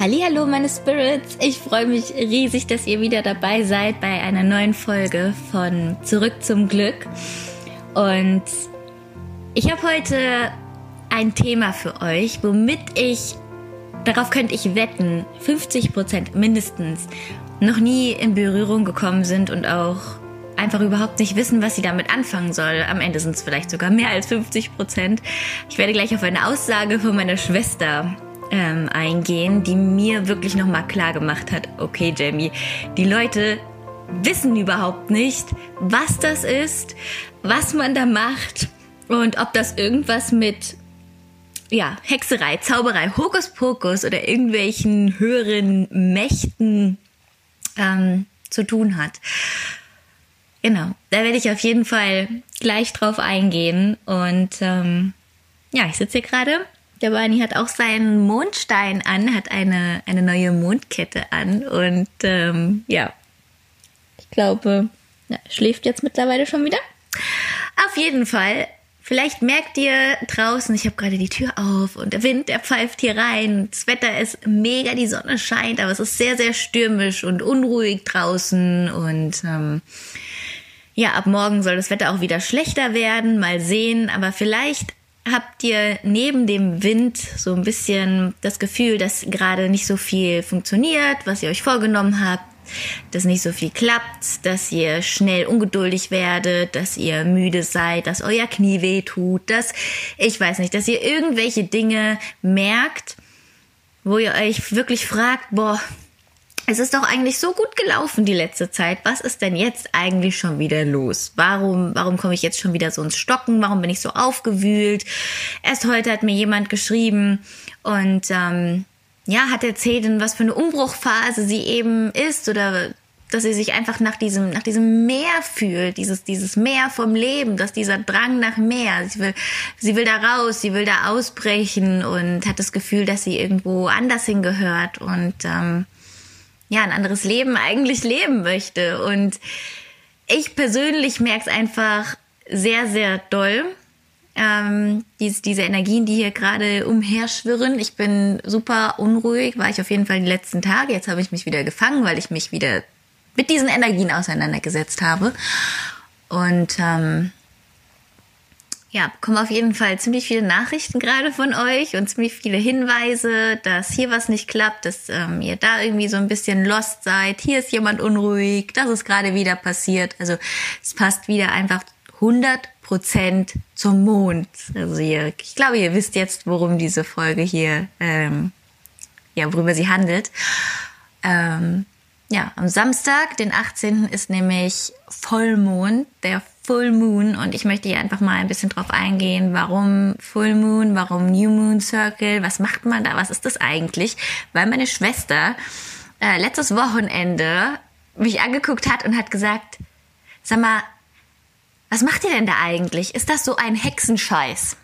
Hallo meine Spirits, ich freue mich riesig, dass ihr wieder dabei seid bei einer neuen Folge von Zurück zum Glück. Und ich habe heute ein Thema für euch, womit ich, darauf könnte ich wetten, 50 Prozent mindestens noch nie in Berührung gekommen sind und auch einfach überhaupt nicht wissen, was sie damit anfangen soll. Am Ende sind es vielleicht sogar mehr als 50 Prozent. Ich werde gleich auf eine Aussage von meiner Schwester ähm, eingehen, die mir wirklich nochmal klar gemacht hat, okay Jamie, die Leute wissen überhaupt nicht, was das ist, was man da macht und ob das irgendwas mit ja, Hexerei, Zauberei, Hokuspokus oder irgendwelchen höheren Mächten ähm, zu tun hat. Genau, da werde ich auf jeden Fall gleich drauf eingehen. Und ähm, ja, ich sitze hier gerade der Barney hat auch seinen Mondstein an, hat eine, eine neue Mondkette an und ähm, ja, ich glaube, er schläft jetzt mittlerweile schon wieder. Auf jeden Fall, vielleicht merkt ihr draußen, ich habe gerade die Tür auf und der Wind, der pfeift hier rein. Das Wetter ist mega, die Sonne scheint, aber es ist sehr, sehr stürmisch und unruhig draußen und ähm, ja, ab morgen soll das Wetter auch wieder schlechter werden. Mal sehen, aber vielleicht habt ihr neben dem Wind so ein bisschen das Gefühl, dass gerade nicht so viel funktioniert, was ihr euch vorgenommen habt, dass nicht so viel klappt, dass ihr schnell ungeduldig werdet, dass ihr müde seid, dass euer Knie weh tut, dass ich weiß nicht, dass ihr irgendwelche Dinge merkt, wo ihr euch wirklich fragt, boah, es ist doch eigentlich so gut gelaufen die letzte Zeit. Was ist denn jetzt eigentlich schon wieder los? Warum, warum komme ich jetzt schon wieder so ins Stocken? Warum bin ich so aufgewühlt? Erst heute hat mir jemand geschrieben und ähm, ja, hat erzählt, in was für eine Umbruchphase sie eben ist oder dass sie sich einfach nach diesem, nach diesem Meer fühlt, dieses, dieses Meer vom Leben, dass dieser Drang nach mehr. Sie will, sie will da raus, sie will da ausbrechen und hat das Gefühl, dass sie irgendwo anders hingehört und ähm, ja, ein anderes Leben eigentlich leben möchte. Und ich persönlich merke es einfach sehr, sehr doll. Ähm, diese, diese Energien, die hier gerade umherschwirren. Ich bin super unruhig, war ich auf jeden Fall die letzten Tage. Jetzt habe ich mich wieder gefangen, weil ich mich wieder mit diesen Energien auseinandergesetzt habe. Und ähm, ja, bekomme auf jeden Fall ziemlich viele Nachrichten gerade von euch und ziemlich viele Hinweise, dass hier was nicht klappt, dass ähm, ihr da irgendwie so ein bisschen lost seid. Hier ist jemand unruhig, das ist gerade wieder passiert. Also es passt wieder einfach 100 Prozent zum Mond. Also ihr, ich glaube, ihr wisst jetzt, worum diese Folge hier, ähm, ja, worüber sie handelt. Ähm, ja, am Samstag, den 18. ist nämlich Vollmond, der Full Moon und ich möchte hier einfach mal ein bisschen drauf eingehen, warum Full Moon, warum New Moon Circle, was macht man da, was ist das eigentlich? Weil meine Schwester äh, letztes Wochenende mich angeguckt hat und hat gesagt, sag mal, was macht ihr denn da eigentlich? Ist das so ein Hexenscheiß?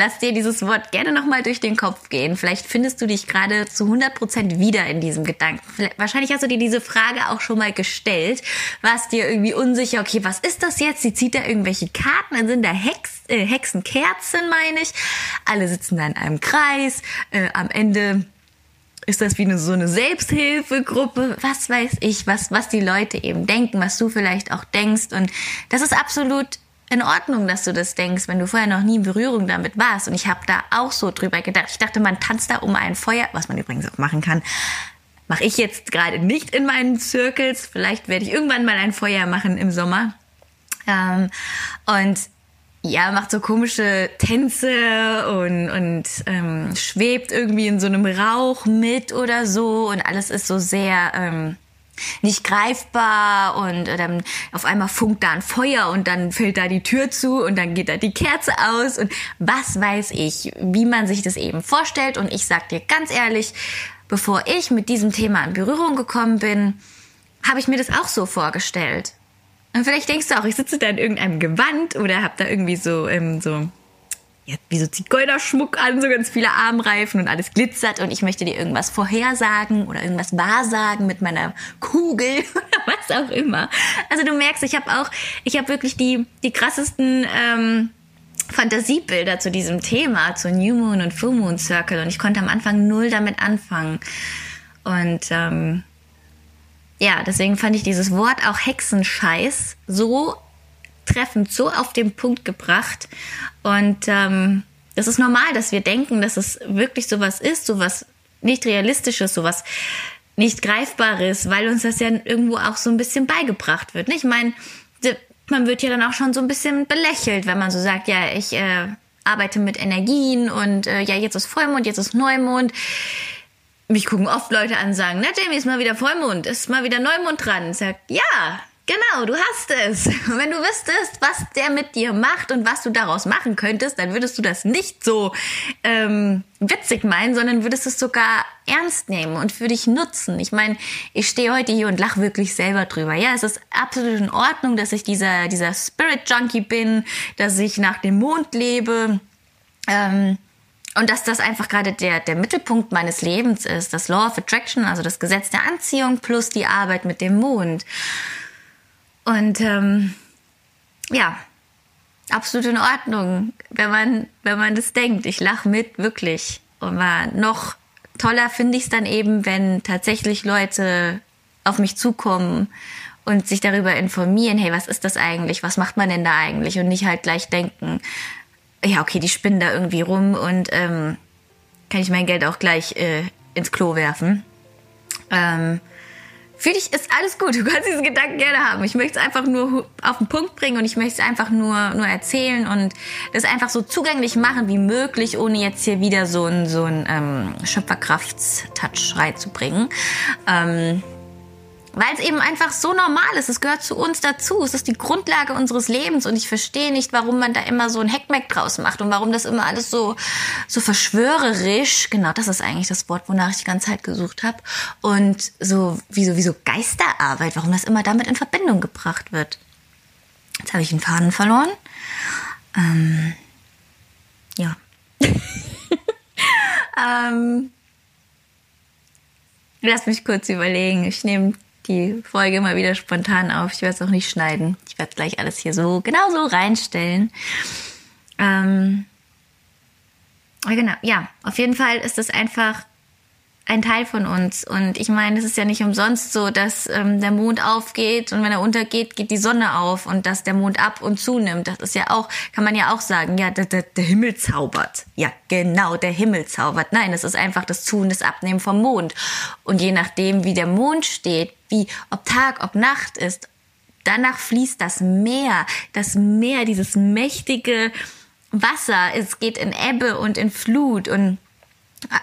Lass dir dieses Wort gerne nochmal durch den Kopf gehen. Vielleicht findest du dich gerade zu 100% wieder in diesem Gedanken. Wahrscheinlich hast du dir diese Frage auch schon mal gestellt. Warst dir irgendwie unsicher, okay, was ist das jetzt? Sie zieht da irgendwelche Karten, dann sind da Hex, äh, Hexenkerzen, meine ich. Alle sitzen da in einem Kreis. Äh, am Ende ist das wie eine, so eine Selbsthilfegruppe? Was weiß ich, was, was die Leute eben denken, was du vielleicht auch denkst. Und das ist absolut in Ordnung, dass du das denkst, wenn du vorher noch nie in Berührung damit warst. Und ich habe da auch so drüber gedacht. Ich dachte, man tanzt da um ein Feuer, was man übrigens auch machen kann. Mache ich jetzt gerade nicht in meinen Circles. Vielleicht werde ich irgendwann mal ein Feuer machen im Sommer. Ähm, und ja, macht so komische Tänze und, und ähm, schwebt irgendwie in so einem Rauch mit oder so. Und alles ist so sehr... Ähm, nicht greifbar und äh, dann auf einmal funkt da ein Feuer und dann fällt da die Tür zu und dann geht da die Kerze aus und was weiß ich, wie man sich das eben vorstellt. Und ich sag dir ganz ehrlich, bevor ich mit diesem Thema in Berührung gekommen bin, habe ich mir das auch so vorgestellt. Und vielleicht denkst du auch, ich sitze da in irgendeinem Gewand oder habe da irgendwie so, ähm, so wie so Zigeunerschmuck an, so ganz viele Armreifen und alles glitzert und ich möchte dir irgendwas vorhersagen oder irgendwas wahrsagen mit meiner Kugel oder was auch immer. Also du merkst, ich habe auch, ich habe wirklich die, die krassesten ähm, Fantasiebilder zu diesem Thema, zu New Moon und Full Moon Circle und ich konnte am Anfang null damit anfangen. Und ähm, ja, deswegen fand ich dieses Wort auch Hexenscheiß so treffend, so auf den Punkt gebracht. Und ähm, das ist normal, dass wir denken, dass es wirklich sowas ist, sowas nicht realistisches, sowas nicht greifbares, weil uns das ja irgendwo auch so ein bisschen beigebracht wird. Ich meine, man wird ja dann auch schon so ein bisschen belächelt, wenn man so sagt, ja, ich äh, arbeite mit Energien und äh, ja, jetzt ist Vollmond, jetzt ist Neumond. Mich gucken oft Leute an und sagen, na Jamie, ist mal wieder Vollmond, ist mal wieder Neumond dran. Ich sag, ja, Genau, du hast es. Und wenn du wüsstest, was der mit dir macht und was du daraus machen könntest, dann würdest du das nicht so ähm, witzig meinen, sondern würdest es sogar ernst nehmen und für dich nutzen. Ich meine, ich stehe heute hier und lache wirklich selber drüber. Ja, es ist absolut in Ordnung, dass ich dieser, dieser Spirit Junkie bin, dass ich nach dem Mond lebe. Ähm, und dass das einfach gerade der, der Mittelpunkt meines Lebens ist, das Law of Attraction, also das Gesetz der Anziehung plus die Arbeit mit dem Mond. Und ähm, ja, absolut in Ordnung, wenn man, wenn man das denkt. Ich lache mit, wirklich. Und noch toller finde ich es dann eben, wenn tatsächlich Leute auf mich zukommen und sich darüber informieren, hey, was ist das eigentlich? Was macht man denn da eigentlich? Und nicht halt gleich denken, ja, okay, die spinnen da irgendwie rum und ähm, kann ich mein Geld auch gleich äh, ins Klo werfen. Ähm, für dich ist alles gut. Du kannst diesen Gedanken gerne haben. Ich möchte es einfach nur auf den Punkt bringen und ich möchte es einfach nur, nur erzählen und das einfach so zugänglich machen wie möglich, ohne jetzt hier wieder so ein, so ein ähm, Schöpferkraftstouch reinzubringen. Ähm, weil es eben einfach so normal ist. Es gehört zu uns dazu. Es ist die Grundlage unseres Lebens. Und ich verstehe nicht, warum man da immer so ein Heckmeck draus macht und warum das immer alles so, so verschwörerisch, genau, das ist eigentlich das Wort, wonach ich die ganze Zeit gesucht habe. Und so, wie so, wie so Geisterarbeit, warum das immer damit in Verbindung gebracht wird. Jetzt habe ich den Faden verloren. Ähm, ja. ähm, Lass mich kurz überlegen. Ich nehme die Folge mal wieder spontan auf. Ich werde es auch nicht schneiden. Ich werde gleich alles hier so genau so reinstellen. Ähm, genau, ja, auf jeden Fall ist das einfach ein Teil von uns. Und ich meine, es ist ja nicht umsonst so, dass ähm, der Mond aufgeht und wenn er untergeht, geht die Sonne auf und dass der Mond ab und zunimmt. Das ist ja auch, kann man ja auch sagen, ja, der, der, der Himmel zaubert. Ja, genau, der Himmel zaubert. Nein, es ist einfach das Zu- und das Abnehmen vom Mond. Und je nachdem, wie der Mond steht, wie, ob Tag, ob Nacht ist, danach fließt das Meer. Das Meer, dieses mächtige Wasser. Es geht in Ebbe und in Flut und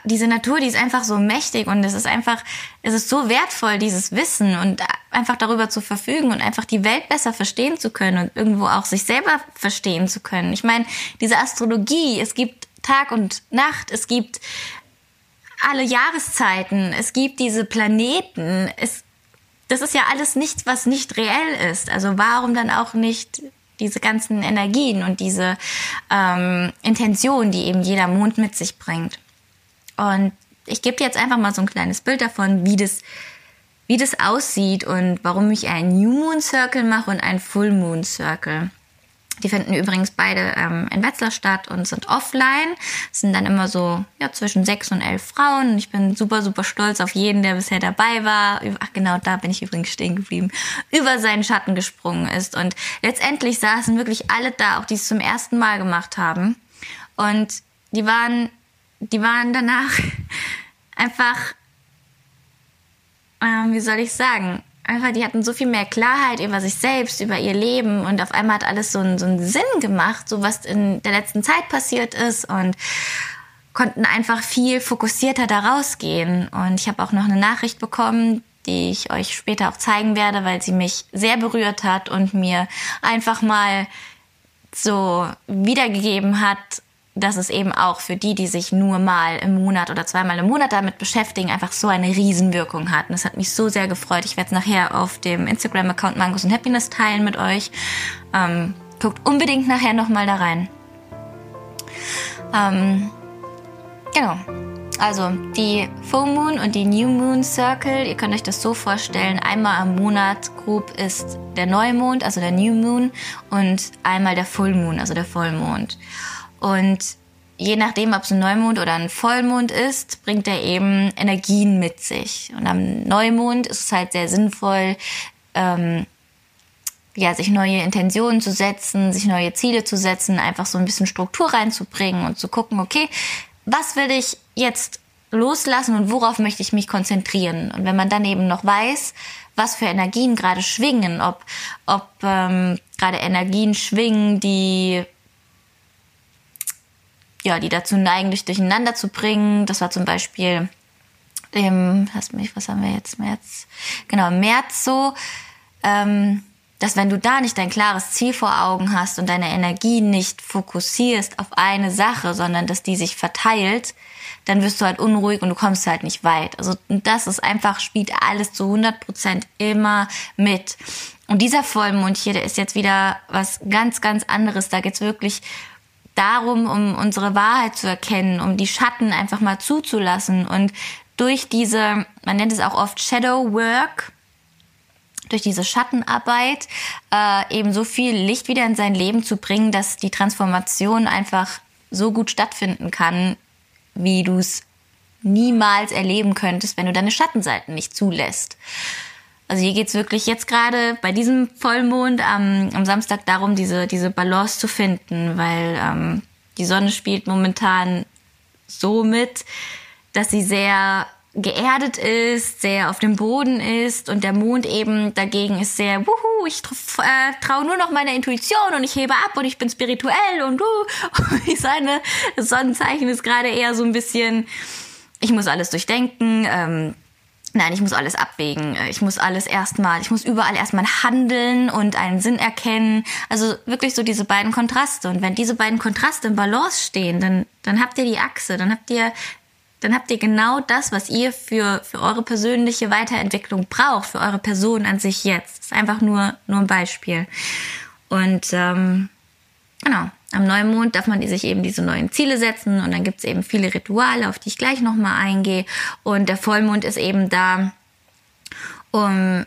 diese Natur, die ist einfach so mächtig und es ist einfach, es ist so wertvoll, dieses Wissen und einfach darüber zu verfügen und einfach die Welt besser verstehen zu können und irgendwo auch sich selber verstehen zu können. Ich meine, diese Astrologie, es gibt Tag und Nacht, es gibt alle Jahreszeiten, es gibt diese Planeten, es, das ist ja alles nichts, was nicht reell ist. Also warum dann auch nicht diese ganzen Energien und diese ähm, Intention, die eben jeder Mond mit sich bringt. Und ich gebe dir jetzt einfach mal so ein kleines Bild davon, wie das, wie das aussieht und warum ich einen New Moon Circle mache und einen Full Moon Circle. Die finden übrigens beide ähm, in Wetzlar statt und sind offline. Es sind dann immer so ja, zwischen sechs und elf Frauen. Ich bin super, super stolz auf jeden, der bisher dabei war. Ach genau, da bin ich übrigens stehen geblieben. Über seinen Schatten gesprungen ist. Und letztendlich saßen wirklich alle da, auch die es zum ersten Mal gemacht haben. Und die waren die waren danach einfach, ähm, wie soll ich sagen, einfach, die hatten so viel mehr Klarheit über sich selbst, über ihr Leben und auf einmal hat alles so einen, so einen Sinn gemacht, so was in der letzten Zeit passiert ist und konnten einfach viel fokussierter da rausgehen. Und ich habe auch noch eine Nachricht bekommen, die ich euch später auch zeigen werde, weil sie mich sehr berührt hat und mir einfach mal so wiedergegeben hat, dass es eben auch für die, die sich nur mal im Monat oder zweimal im Monat damit beschäftigen, einfach so eine Riesenwirkung hat. Und das hat mich so sehr gefreut. Ich werde es nachher auf dem Instagram-Account Mangos und Happiness teilen mit euch. Ähm, guckt unbedingt nachher nochmal da rein. Ähm, genau. also die Full Moon und die New Moon Circle, ihr könnt euch das so vorstellen, einmal am Monat grob ist der Neumond, also der New Moon und einmal der Full Moon, also der Vollmond. Und je nachdem, ob es ein Neumond oder ein Vollmond ist, bringt er eben Energien mit sich. Und am Neumond ist es halt sehr sinnvoll, ähm, ja, sich neue Intentionen zu setzen, sich neue Ziele zu setzen, einfach so ein bisschen Struktur reinzubringen und zu gucken, okay, was will ich jetzt loslassen und worauf möchte ich mich konzentrieren? Und wenn man dann eben noch weiß, was für Energien gerade schwingen, ob, ob ähm, gerade Energien schwingen, die ja, die dazu neigen, dich durcheinander zu bringen. Das war zum Beispiel im, lass mich, was haben wir jetzt, März? Genau, März so, ähm, dass wenn du da nicht dein klares Ziel vor Augen hast und deine Energie nicht fokussierst auf eine Sache, sondern dass die sich verteilt, dann wirst du halt unruhig und du kommst halt nicht weit. Also das ist einfach, spielt alles zu 100 Prozent immer mit. Und dieser Vollmond hier, der ist jetzt wieder was ganz, ganz anderes. Da geht's wirklich darum, um unsere Wahrheit zu erkennen, um die Schatten einfach mal zuzulassen und durch diese, man nennt es auch oft Shadow Work, durch diese Schattenarbeit äh, eben so viel Licht wieder in sein Leben zu bringen, dass die Transformation einfach so gut stattfinden kann, wie du es niemals erleben könntest, wenn du deine Schattenseiten nicht zulässt. Also hier geht's wirklich jetzt gerade bei diesem Vollmond am, am Samstag darum, diese, diese Balance zu finden, weil ähm, die Sonne spielt momentan so mit, dass sie sehr geerdet ist, sehr auf dem Boden ist und der Mond eben dagegen ist sehr, wuhu, ich äh, traue nur noch meiner Intuition und ich hebe ab und ich bin spirituell und uh, seine Sonnenzeichen ist gerade eher so ein bisschen, ich muss alles durchdenken, ähm, Nein, ich muss alles abwägen. Ich muss alles erstmal, ich muss überall erstmal handeln und einen Sinn erkennen. Also wirklich so diese beiden Kontraste. Und wenn diese beiden Kontraste im Balance stehen, dann, dann habt ihr die Achse, dann habt ihr dann habt ihr genau das, was ihr für, für eure persönliche Weiterentwicklung braucht, für eure Person an sich jetzt. Das ist einfach nur, nur ein Beispiel. Und ähm, genau, am Neumond darf man sich eben diese neuen Ziele setzen und dann gibt's eben viele Rituale, auf die ich gleich nochmal eingehe. Und der Vollmond ist eben da, um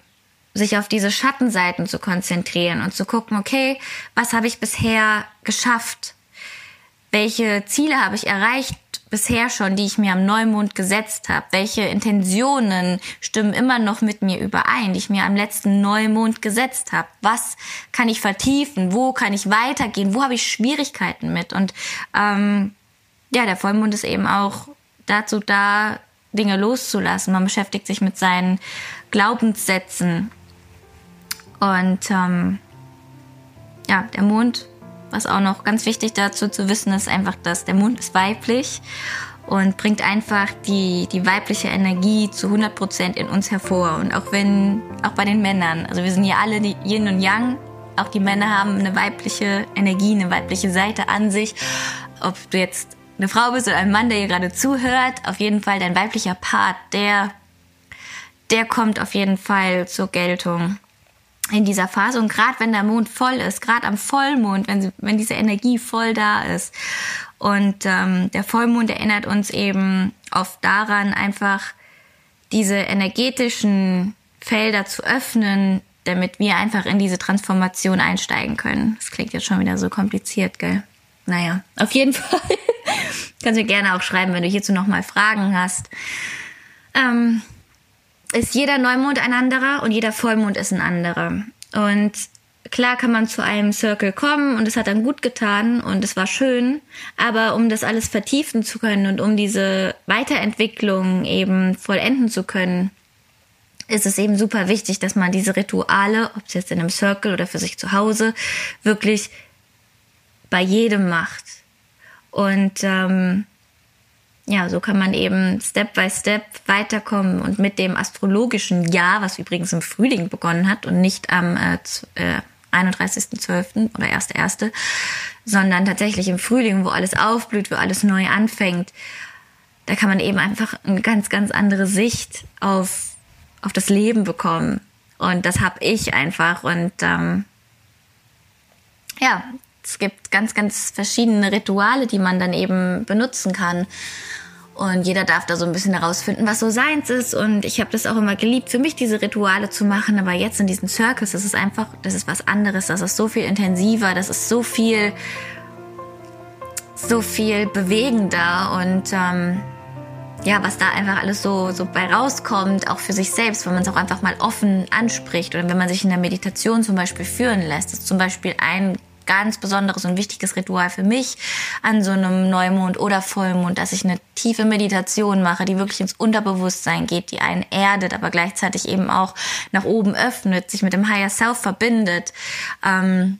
sich auf diese Schattenseiten zu konzentrieren und zu gucken, okay, was habe ich bisher geschafft? Welche Ziele habe ich erreicht bisher schon, die ich mir am Neumond gesetzt habe? Welche Intentionen stimmen immer noch mit mir überein, die ich mir am letzten Neumond gesetzt habe? Was kann ich vertiefen? Wo kann ich weitergehen? Wo habe ich Schwierigkeiten mit? Und ähm, ja, der Vollmond ist eben auch dazu da, Dinge loszulassen. Man beschäftigt sich mit seinen Glaubenssätzen. Und ähm, ja, der Mond was auch noch ganz wichtig dazu zu wissen ist einfach, dass der Mond ist weiblich und bringt einfach die, die weibliche Energie zu 100 Prozent in uns hervor. Und auch wenn, auch bei den Männern, also wir sind ja alle die Yin und Yang, auch die Männer haben eine weibliche Energie, eine weibliche Seite an sich. Ob du jetzt eine Frau bist oder ein Mann, der hier gerade zuhört, auf jeden Fall dein weiblicher Part, der, der kommt auf jeden Fall zur Geltung in dieser Phase und gerade wenn der Mond voll ist, gerade am Vollmond, wenn, wenn diese Energie voll da ist. Und ähm, der Vollmond erinnert uns eben oft daran, einfach diese energetischen Felder zu öffnen, damit wir einfach in diese Transformation einsteigen können. Das klingt jetzt schon wieder so kompliziert, gell? Naja, auf jeden Fall. Kannst du gerne auch schreiben, wenn du hierzu nochmal Fragen hast. Ähm, ist jeder Neumond ein anderer und jeder Vollmond ist ein anderer. Und klar kann man zu einem Circle kommen und es hat dann gut getan und es war schön, aber um das alles vertiefen zu können und um diese Weiterentwicklung eben vollenden zu können, ist es eben super wichtig, dass man diese Rituale, ob es jetzt in einem Circle oder für sich zu Hause, wirklich bei jedem macht. Und ähm, ja, so kann man eben Step by Step weiterkommen und mit dem astrologischen Jahr, was übrigens im Frühling begonnen hat und nicht am äh, äh, 31.12. oder 1.1., sondern tatsächlich im Frühling, wo alles aufblüht, wo alles neu anfängt, da kann man eben einfach eine ganz, ganz andere Sicht auf, auf das Leben bekommen. Und das habe ich einfach. Und ähm, ja, es gibt ganz, ganz verschiedene Rituale, die man dann eben benutzen kann. Und jeder darf da so ein bisschen herausfinden, was so seins ist. Und ich habe das auch immer geliebt, für mich diese Rituale zu machen. Aber jetzt in diesen Circus, das ist einfach, das ist was anderes. Das ist so viel intensiver. Das ist so viel, so viel bewegender. Und ähm, ja, was da einfach alles so, so bei rauskommt, auch für sich selbst, wenn man es auch einfach mal offen anspricht oder wenn man sich in der Meditation zum Beispiel führen lässt. Das ist zum Beispiel ein ganz besonderes und wichtiges Ritual für mich an so einem Neumond oder Vollmond, dass ich eine tiefe Meditation mache, die wirklich ins Unterbewusstsein geht, die einen erdet, aber gleichzeitig eben auch nach oben öffnet, sich mit dem Higher Self verbindet. Ähm,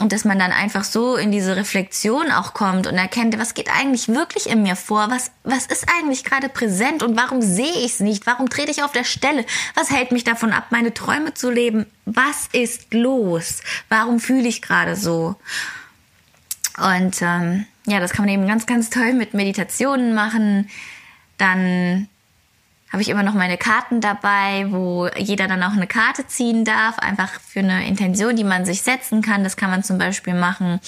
und dass man dann einfach so in diese Reflexion auch kommt und erkennt, was geht eigentlich wirklich in mir vor? Was, was ist eigentlich gerade präsent und warum sehe ich es nicht? Warum trete ich auf der Stelle? Was hält mich davon ab, meine Träume zu leben? Was ist los? Warum fühle ich gerade so? Und ähm, ja, das kann man eben ganz, ganz toll mit Meditationen machen. Dann habe ich immer noch meine Karten dabei, wo jeder dann auch eine Karte ziehen darf, einfach für eine Intention, die man sich setzen kann. Das kann man zum Beispiel machen.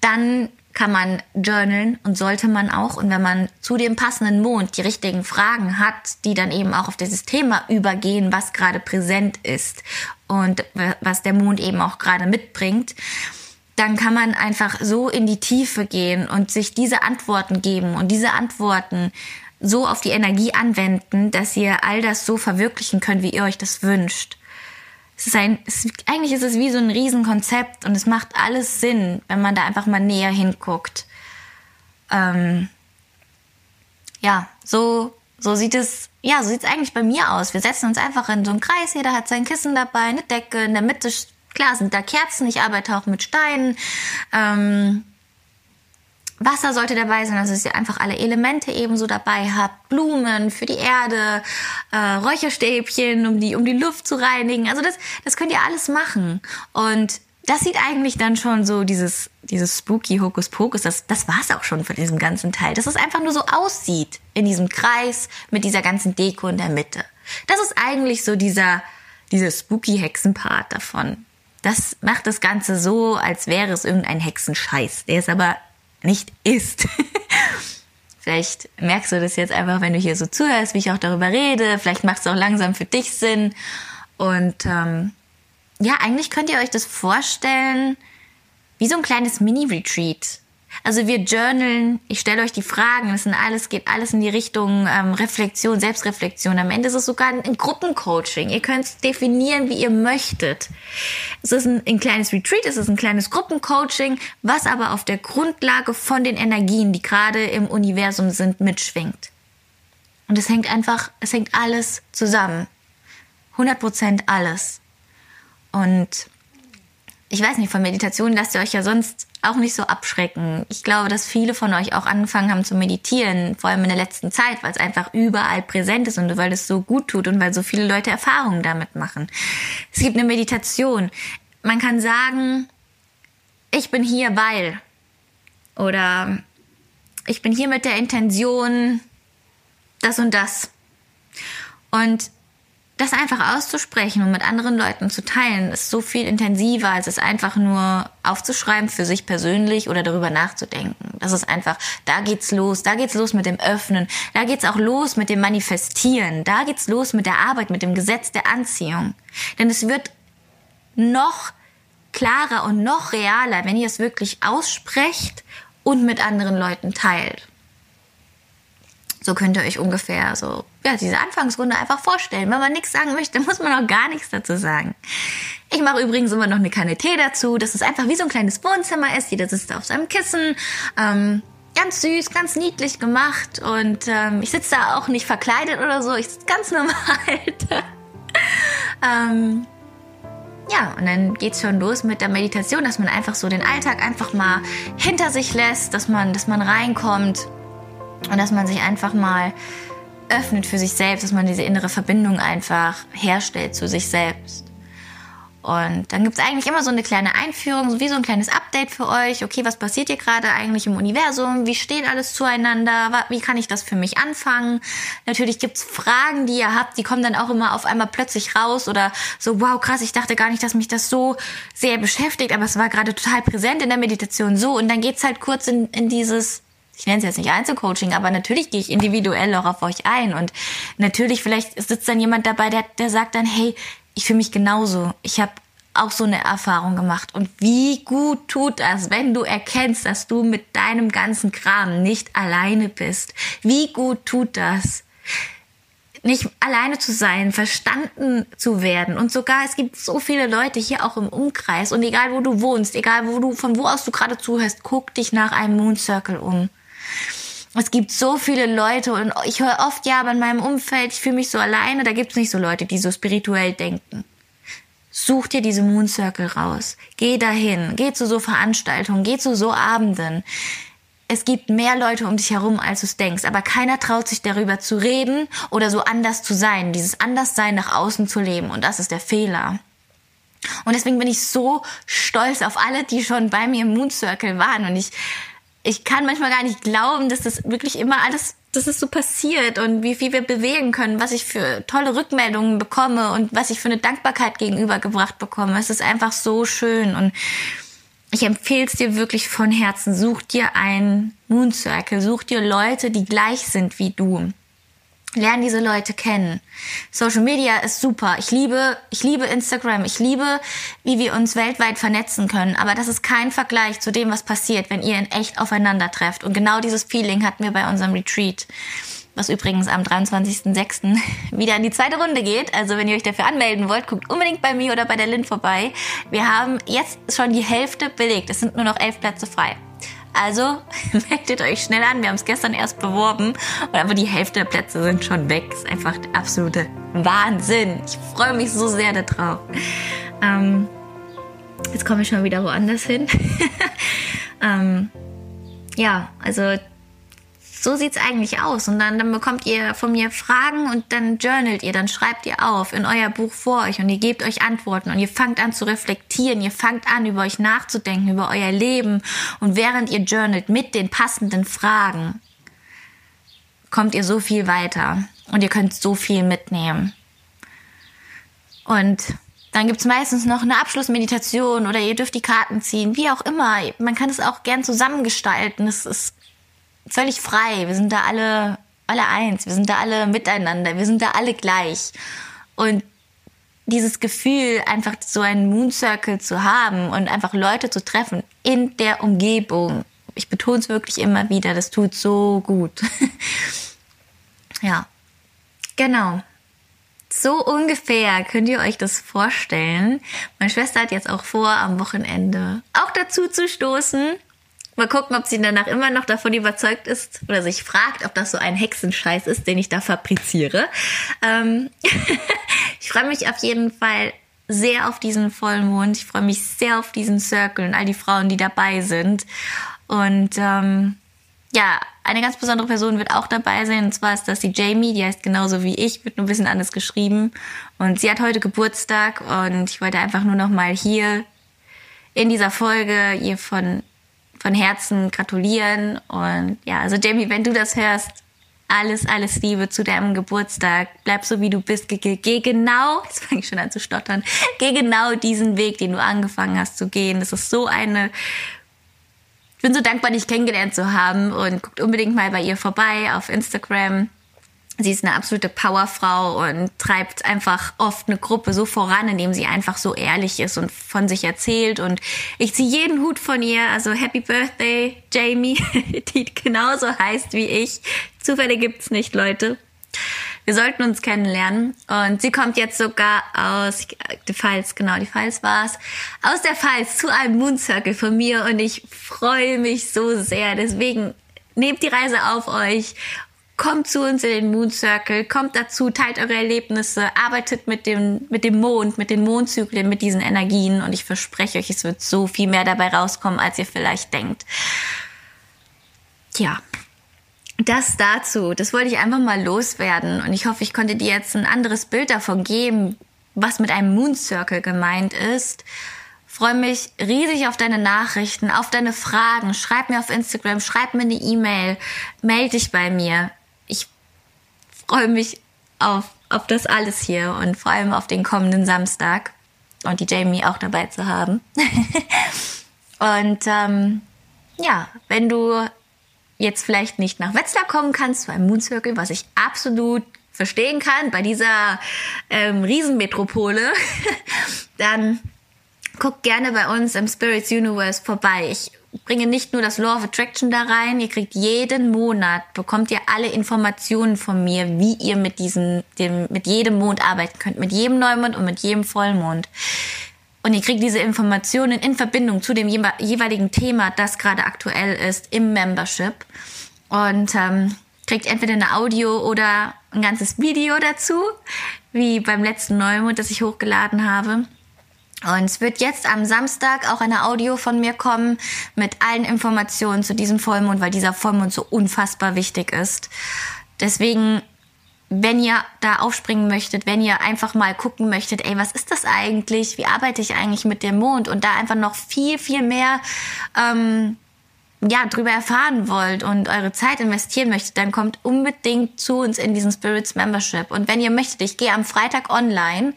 Dann kann man journalen und sollte man auch. Und wenn man zu dem passenden Mond die richtigen Fragen hat, die dann eben auch auf dieses Thema übergehen, was gerade präsent ist und was der Mond eben auch gerade mitbringt, dann kann man einfach so in die Tiefe gehen und sich diese Antworten geben und diese Antworten so auf die Energie anwenden, dass ihr all das so verwirklichen könnt, wie ihr euch das wünscht. Es ist ein, es, eigentlich ist es wie so ein Riesenkonzept und es macht alles Sinn, wenn man da einfach mal näher hinguckt. Ähm, ja, so, so sieht es, ja, so sieht eigentlich bei mir aus. Wir setzen uns einfach in so einen Kreis, jeder hat sein Kissen dabei, eine Decke, in der Mitte, klar, sind da Kerzen, ich arbeite auch mit Steinen. Ähm, Wasser sollte dabei sein, also dass ihr einfach alle Elemente ebenso dabei habt. Blumen für die Erde, äh, Räucherstäbchen, um die, um die Luft zu reinigen. Also das, das könnt ihr alles machen. Und das sieht eigentlich dann schon so dieses, dieses spooky Hokuspokus, das, das war's auch schon von diesem ganzen Teil. Dass es einfach nur so aussieht in diesem Kreis mit dieser ganzen Deko in der Mitte. Das ist eigentlich so dieser, dieser spooky Hexenpart davon. Das macht das Ganze so, als wäre es irgendein Hexenscheiß. Der ist aber nicht ist. Vielleicht merkst du das jetzt einfach, wenn du hier so zuhörst, wie ich auch darüber rede. Vielleicht macht es auch langsam für dich Sinn. Und ähm, ja, eigentlich könnt ihr euch das vorstellen wie so ein kleines Mini-Retreat. Also wir journalen, ich stelle euch die Fragen, das sind alles, geht alles in die Richtung ähm, Reflexion, Selbstreflexion. Am Ende ist es sogar ein, ein Gruppencoaching. Ihr könnt es definieren, wie ihr möchtet. Es ist ein, ein kleines Retreat, es ist ein kleines Gruppencoaching, was aber auf der Grundlage von den Energien, die gerade im Universum sind, mitschwingt. Und es hängt einfach, es hängt alles zusammen. 100% alles. Und ich weiß nicht, von Meditation lasst ihr euch ja sonst auch nicht so abschrecken. Ich glaube, dass viele von euch auch angefangen haben zu meditieren, vor allem in der letzten Zeit, weil es einfach überall präsent ist und weil es so gut tut und weil so viele Leute Erfahrungen damit machen. Es gibt eine Meditation. Man kann sagen, ich bin hier, weil. Oder ich bin hier mit der Intention, das und das. Und das einfach auszusprechen und mit anderen Leuten zu teilen, ist so viel intensiver, als es einfach nur aufzuschreiben für sich persönlich oder darüber nachzudenken. Das ist einfach, da geht's los, da geht's los mit dem Öffnen, da geht's auch los mit dem Manifestieren, da geht's los mit der Arbeit, mit dem Gesetz der Anziehung. Denn es wird noch klarer und noch realer, wenn ihr es wirklich aussprecht und mit anderen Leuten teilt. So könnt ihr euch ungefähr so, ja, diese Anfangsrunde einfach vorstellen. Wenn man nichts sagen möchte, muss man auch gar nichts dazu sagen. Ich mache übrigens immer noch eine Kanne Tee dazu, dass es einfach wie so ein kleines Wohnzimmer ist. Jeder sitzt auf seinem Kissen. Ähm, ganz süß, ganz niedlich gemacht. Und ähm, ich sitze da auch nicht verkleidet oder so. Ich sitze ganz normal ähm, ja, und dann geht's schon los mit der Meditation, dass man einfach so den Alltag einfach mal hinter sich lässt, dass man, dass man reinkommt und dass man sich einfach mal öffnet für sich selbst, dass man diese innere Verbindung einfach herstellt zu sich selbst. Und dann gibt es eigentlich immer so eine kleine Einführung, wie so ein kleines Update für euch. Okay, was passiert hier gerade eigentlich im Universum? Wie steht alles zueinander? Wie kann ich das für mich anfangen? Natürlich gibt es Fragen, die ihr habt, die kommen dann auch immer auf einmal plötzlich raus oder so, wow, krass, ich dachte gar nicht, dass mich das so sehr beschäftigt, aber es war gerade total präsent in der Meditation so. Und dann geht's halt kurz in, in dieses ich nenne es jetzt nicht Einzelcoaching, aber natürlich gehe ich individuell auch auf euch ein. Und natürlich, vielleicht sitzt dann jemand dabei, der, der sagt dann, hey, ich fühle mich genauso. Ich habe auch so eine Erfahrung gemacht. Und wie gut tut das, wenn du erkennst, dass du mit deinem ganzen Kram nicht alleine bist. Wie gut tut das? nicht alleine zu sein, verstanden zu werden. Und sogar, es gibt so viele Leute hier auch im Umkreis. Und egal wo du wohnst, egal wo du, von wo aus du gerade zuhörst, guck dich nach einem Moon Circle um. Es gibt so viele Leute und ich höre oft, ja, aber in meinem Umfeld, ich fühle mich so alleine, da gibt es nicht so Leute, die so spirituell denken. Such dir diese Moon Circle raus. Geh dahin. Geh zu so Veranstaltungen. Geh zu so Abenden es gibt mehr Leute um dich herum, als du es denkst, aber keiner traut sich darüber zu reden oder so anders zu sein, dieses Anderssein nach außen zu leben und das ist der Fehler. Und deswegen bin ich so stolz auf alle, die schon bei mir im Moon Circle waren und ich ich kann manchmal gar nicht glauben, dass das wirklich immer alles, dass es so passiert und wie viel wir bewegen können, was ich für tolle Rückmeldungen bekomme und was ich für eine Dankbarkeit gegenübergebracht bekomme. Es ist einfach so schön und ich empfehle es dir wirklich von Herzen. Such dir einen Moon Circle, such dir Leute, die gleich sind wie du. Lern diese Leute kennen. Social Media ist super. Ich liebe, ich liebe Instagram. Ich liebe, wie wir uns weltweit vernetzen können. Aber das ist kein Vergleich zu dem, was passiert, wenn ihr in echt aufeinander trefft. Und genau dieses Feeling hatten wir bei unserem Retreat was übrigens am 23.06. wieder in die zweite Runde geht. Also wenn ihr euch dafür anmelden wollt, guckt unbedingt bei mir oder bei der Lynn vorbei. Wir haben jetzt schon die Hälfte belegt. Es sind nur noch elf Plätze frei. Also meldet euch schnell an. Wir haben es gestern erst beworben aber die Hälfte der Plätze sind schon weg. Ist einfach der absolute Wahnsinn. Ich freue mich so sehr darauf. Ähm, jetzt komme ich schon wieder woanders hin. ähm, ja, also so sieht's eigentlich aus. Und dann, dann bekommt ihr von mir Fragen und dann journalt ihr, dann schreibt ihr auf in euer Buch vor euch und ihr gebt euch Antworten und ihr fangt an zu reflektieren, ihr fangt an, über euch nachzudenken, über euer Leben. Und während ihr journalt mit den passenden Fragen, kommt ihr so viel weiter und ihr könnt so viel mitnehmen. Und dann gibt's meistens noch eine Abschlussmeditation oder ihr dürft die Karten ziehen, wie auch immer. Man kann es auch gern zusammengestalten. Es ist völlig frei. Wir sind da alle, alle eins. Wir sind da alle miteinander. Wir sind da alle gleich. Und dieses Gefühl, einfach so einen Moon Circle zu haben und einfach Leute zu treffen in der Umgebung. Ich betone es wirklich immer wieder, das tut so gut. ja, genau. So ungefähr könnt ihr euch das vorstellen. Meine Schwester hat jetzt auch vor, am Wochenende auch dazu zu stoßen. Mal gucken, ob sie danach immer noch davon überzeugt ist oder sich fragt, ob das so ein Hexenscheiß ist, den ich da fabriziere. Ähm ich freue mich auf jeden Fall sehr auf diesen Vollmond. Ich freue mich sehr auf diesen Circle und all die Frauen, die dabei sind. Und ähm, ja, eine ganz besondere Person wird auch dabei sein. Und zwar ist das die Jamie, die heißt genauso wie ich, wird nur ein bisschen anders geschrieben. Und sie hat heute Geburtstag und ich wollte einfach nur noch mal hier in dieser Folge ihr von von Herzen gratulieren. Und ja, also Jamie, wenn du das hörst, alles, alles Liebe zu deinem Geburtstag. Bleib so, wie du bist. Geh, geh genau, jetzt fange ich schon an zu stottern, geh genau diesen Weg, den du angefangen hast zu gehen. Das ist so eine ich bin so dankbar, dich kennengelernt zu haben und guckt unbedingt mal bei ihr vorbei auf Instagram. Sie ist eine absolute Powerfrau und treibt einfach oft eine Gruppe so voran, indem sie einfach so ehrlich ist und von sich erzählt. Und ich ziehe jeden Hut von ihr. Also Happy Birthday, Jamie, die genauso heißt wie ich. Zufälle gibt's nicht, Leute. Wir sollten uns kennenlernen. Und sie kommt jetzt sogar aus, die Pfalz, genau, die Pfalz war's, aus der Pfalz zu einem Moon Circle von mir. Und ich freue mich so sehr. Deswegen nehmt die Reise auf euch kommt zu uns in den Moon Circle, kommt dazu, teilt eure Erlebnisse, arbeitet mit dem, mit dem Mond, mit den Mondzyklen, mit diesen Energien und ich verspreche euch, es wird so viel mehr dabei rauskommen, als ihr vielleicht denkt. Ja. Das dazu, das wollte ich einfach mal loswerden und ich hoffe, ich konnte dir jetzt ein anderes Bild davon geben, was mit einem Moon Circle gemeint ist. Freue mich riesig auf deine Nachrichten, auf deine Fragen. Schreib mir auf Instagram, schreib mir eine E-Mail, melde dich bei mir freue mich auf, auf das alles hier und vor allem auf den kommenden Samstag und die Jamie auch dabei zu haben. und ähm, ja, wenn du jetzt vielleicht nicht nach Wetzlar kommen kannst, einem Moon Circle, was ich absolut verstehen kann bei dieser ähm, Riesenmetropole, dann guckt gerne bei uns im Spirits Universe vorbei. Ich bringe nicht nur das Law of Attraction da rein, ihr kriegt jeden Monat, bekommt ihr alle Informationen von mir, wie ihr mit diesem, dem, mit jedem Mond arbeiten könnt, mit jedem Neumond und mit jedem Vollmond. Und ihr kriegt diese Informationen in Verbindung zu dem jeweiligen Thema, das gerade aktuell ist, im Membership. Und ähm, kriegt entweder eine Audio oder ein ganzes Video dazu, wie beim letzten Neumond, das ich hochgeladen habe. Und es wird jetzt am Samstag auch eine Audio von mir kommen mit allen Informationen zu diesem Vollmond, weil dieser Vollmond so unfassbar wichtig ist. Deswegen, wenn ihr da aufspringen möchtet, wenn ihr einfach mal gucken möchtet, ey, was ist das eigentlich? Wie arbeite ich eigentlich mit dem Mond? Und da einfach noch viel, viel mehr ähm, ja, drüber erfahren wollt und eure Zeit investieren möchtet, dann kommt unbedingt zu uns in diesen Spirits Membership. Und wenn ihr möchtet, ich gehe am Freitag online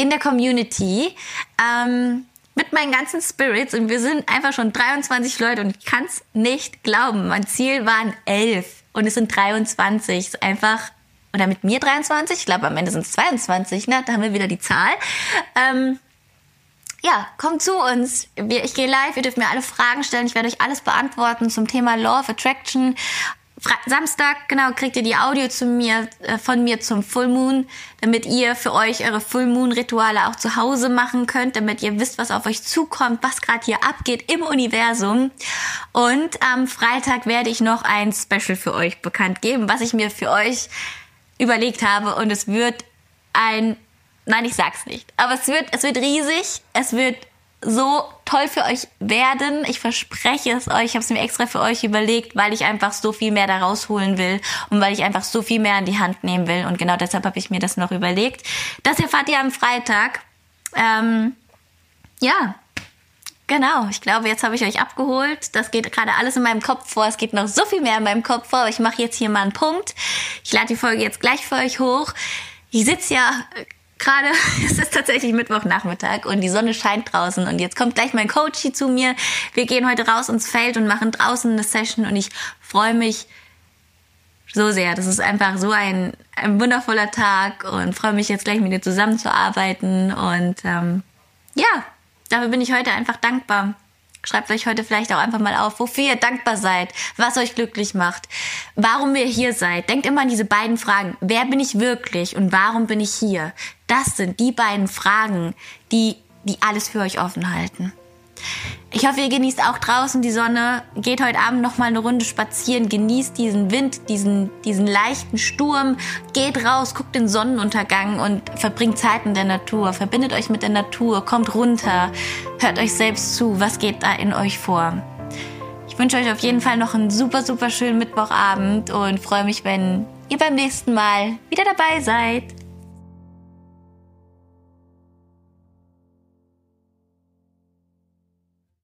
in der Community ähm, mit meinen ganzen Spirits und wir sind einfach schon 23 Leute und ich kann es nicht glauben. Mein Ziel waren 11 und es sind 23. Ist einfach oder mit mir 23, ich glaube am Ende sind es 22, ne? Da haben wir wieder die Zahl. Ähm, ja, kommt zu uns. Ich gehe live, ihr dürft mir alle Fragen stellen. Ich werde euch alles beantworten zum Thema Law of Attraction. Samstag, genau, kriegt ihr die Audio zu mir, äh, von mir zum Full Moon, damit ihr für euch eure Full Moon Rituale auch zu Hause machen könnt, damit ihr wisst, was auf euch zukommt, was gerade hier abgeht im Universum. Und am Freitag werde ich noch ein Special für euch bekannt geben, was ich mir für euch überlegt habe. Und es wird ein Nein, ich sag's nicht. Aber es wird, es wird riesig. Es wird so toll für euch werden. Ich verspreche es euch. Ich habe es mir extra für euch überlegt, weil ich einfach so viel mehr da rausholen will und weil ich einfach so viel mehr in die Hand nehmen will. Und genau deshalb habe ich mir das noch überlegt. Das erfahrt ihr am Freitag. Ähm, ja, Genau, ich glaube, jetzt habe ich euch abgeholt. Das geht gerade alles in meinem Kopf vor. Es geht noch so viel mehr in meinem Kopf vor. Ich mache jetzt hier mal einen Punkt. Ich lade die Folge jetzt gleich für euch hoch. Ich sitze ja gerade, es ist tatsächlich Mittwochnachmittag und die Sonne scheint draußen und jetzt kommt gleich mein Coach zu mir. Wir gehen heute raus ins Feld und machen draußen eine Session und ich freue mich so sehr. Das ist einfach so ein, ein wundervoller Tag und freue mich jetzt gleich mit dir zusammenzuarbeiten und ähm, ja, dafür bin ich heute einfach dankbar. Schreibt euch heute vielleicht auch einfach mal auf, wofür ihr dankbar seid, was euch glücklich macht, warum ihr hier seid. Denkt immer an diese beiden Fragen. Wer bin ich wirklich und warum bin ich hier? Das sind die beiden Fragen, die, die alles für euch offen halten. Ich hoffe, ihr genießt auch draußen die Sonne. Geht heute Abend noch mal eine Runde spazieren, genießt diesen Wind, diesen, diesen leichten Sturm. Geht raus, guckt den Sonnenuntergang und verbringt Zeit in der Natur. Verbindet euch mit der Natur, kommt runter, hört euch selbst zu. Was geht da in euch vor? Ich wünsche euch auf jeden Fall noch einen super, super schönen Mittwochabend und freue mich, wenn ihr beim nächsten Mal wieder dabei seid.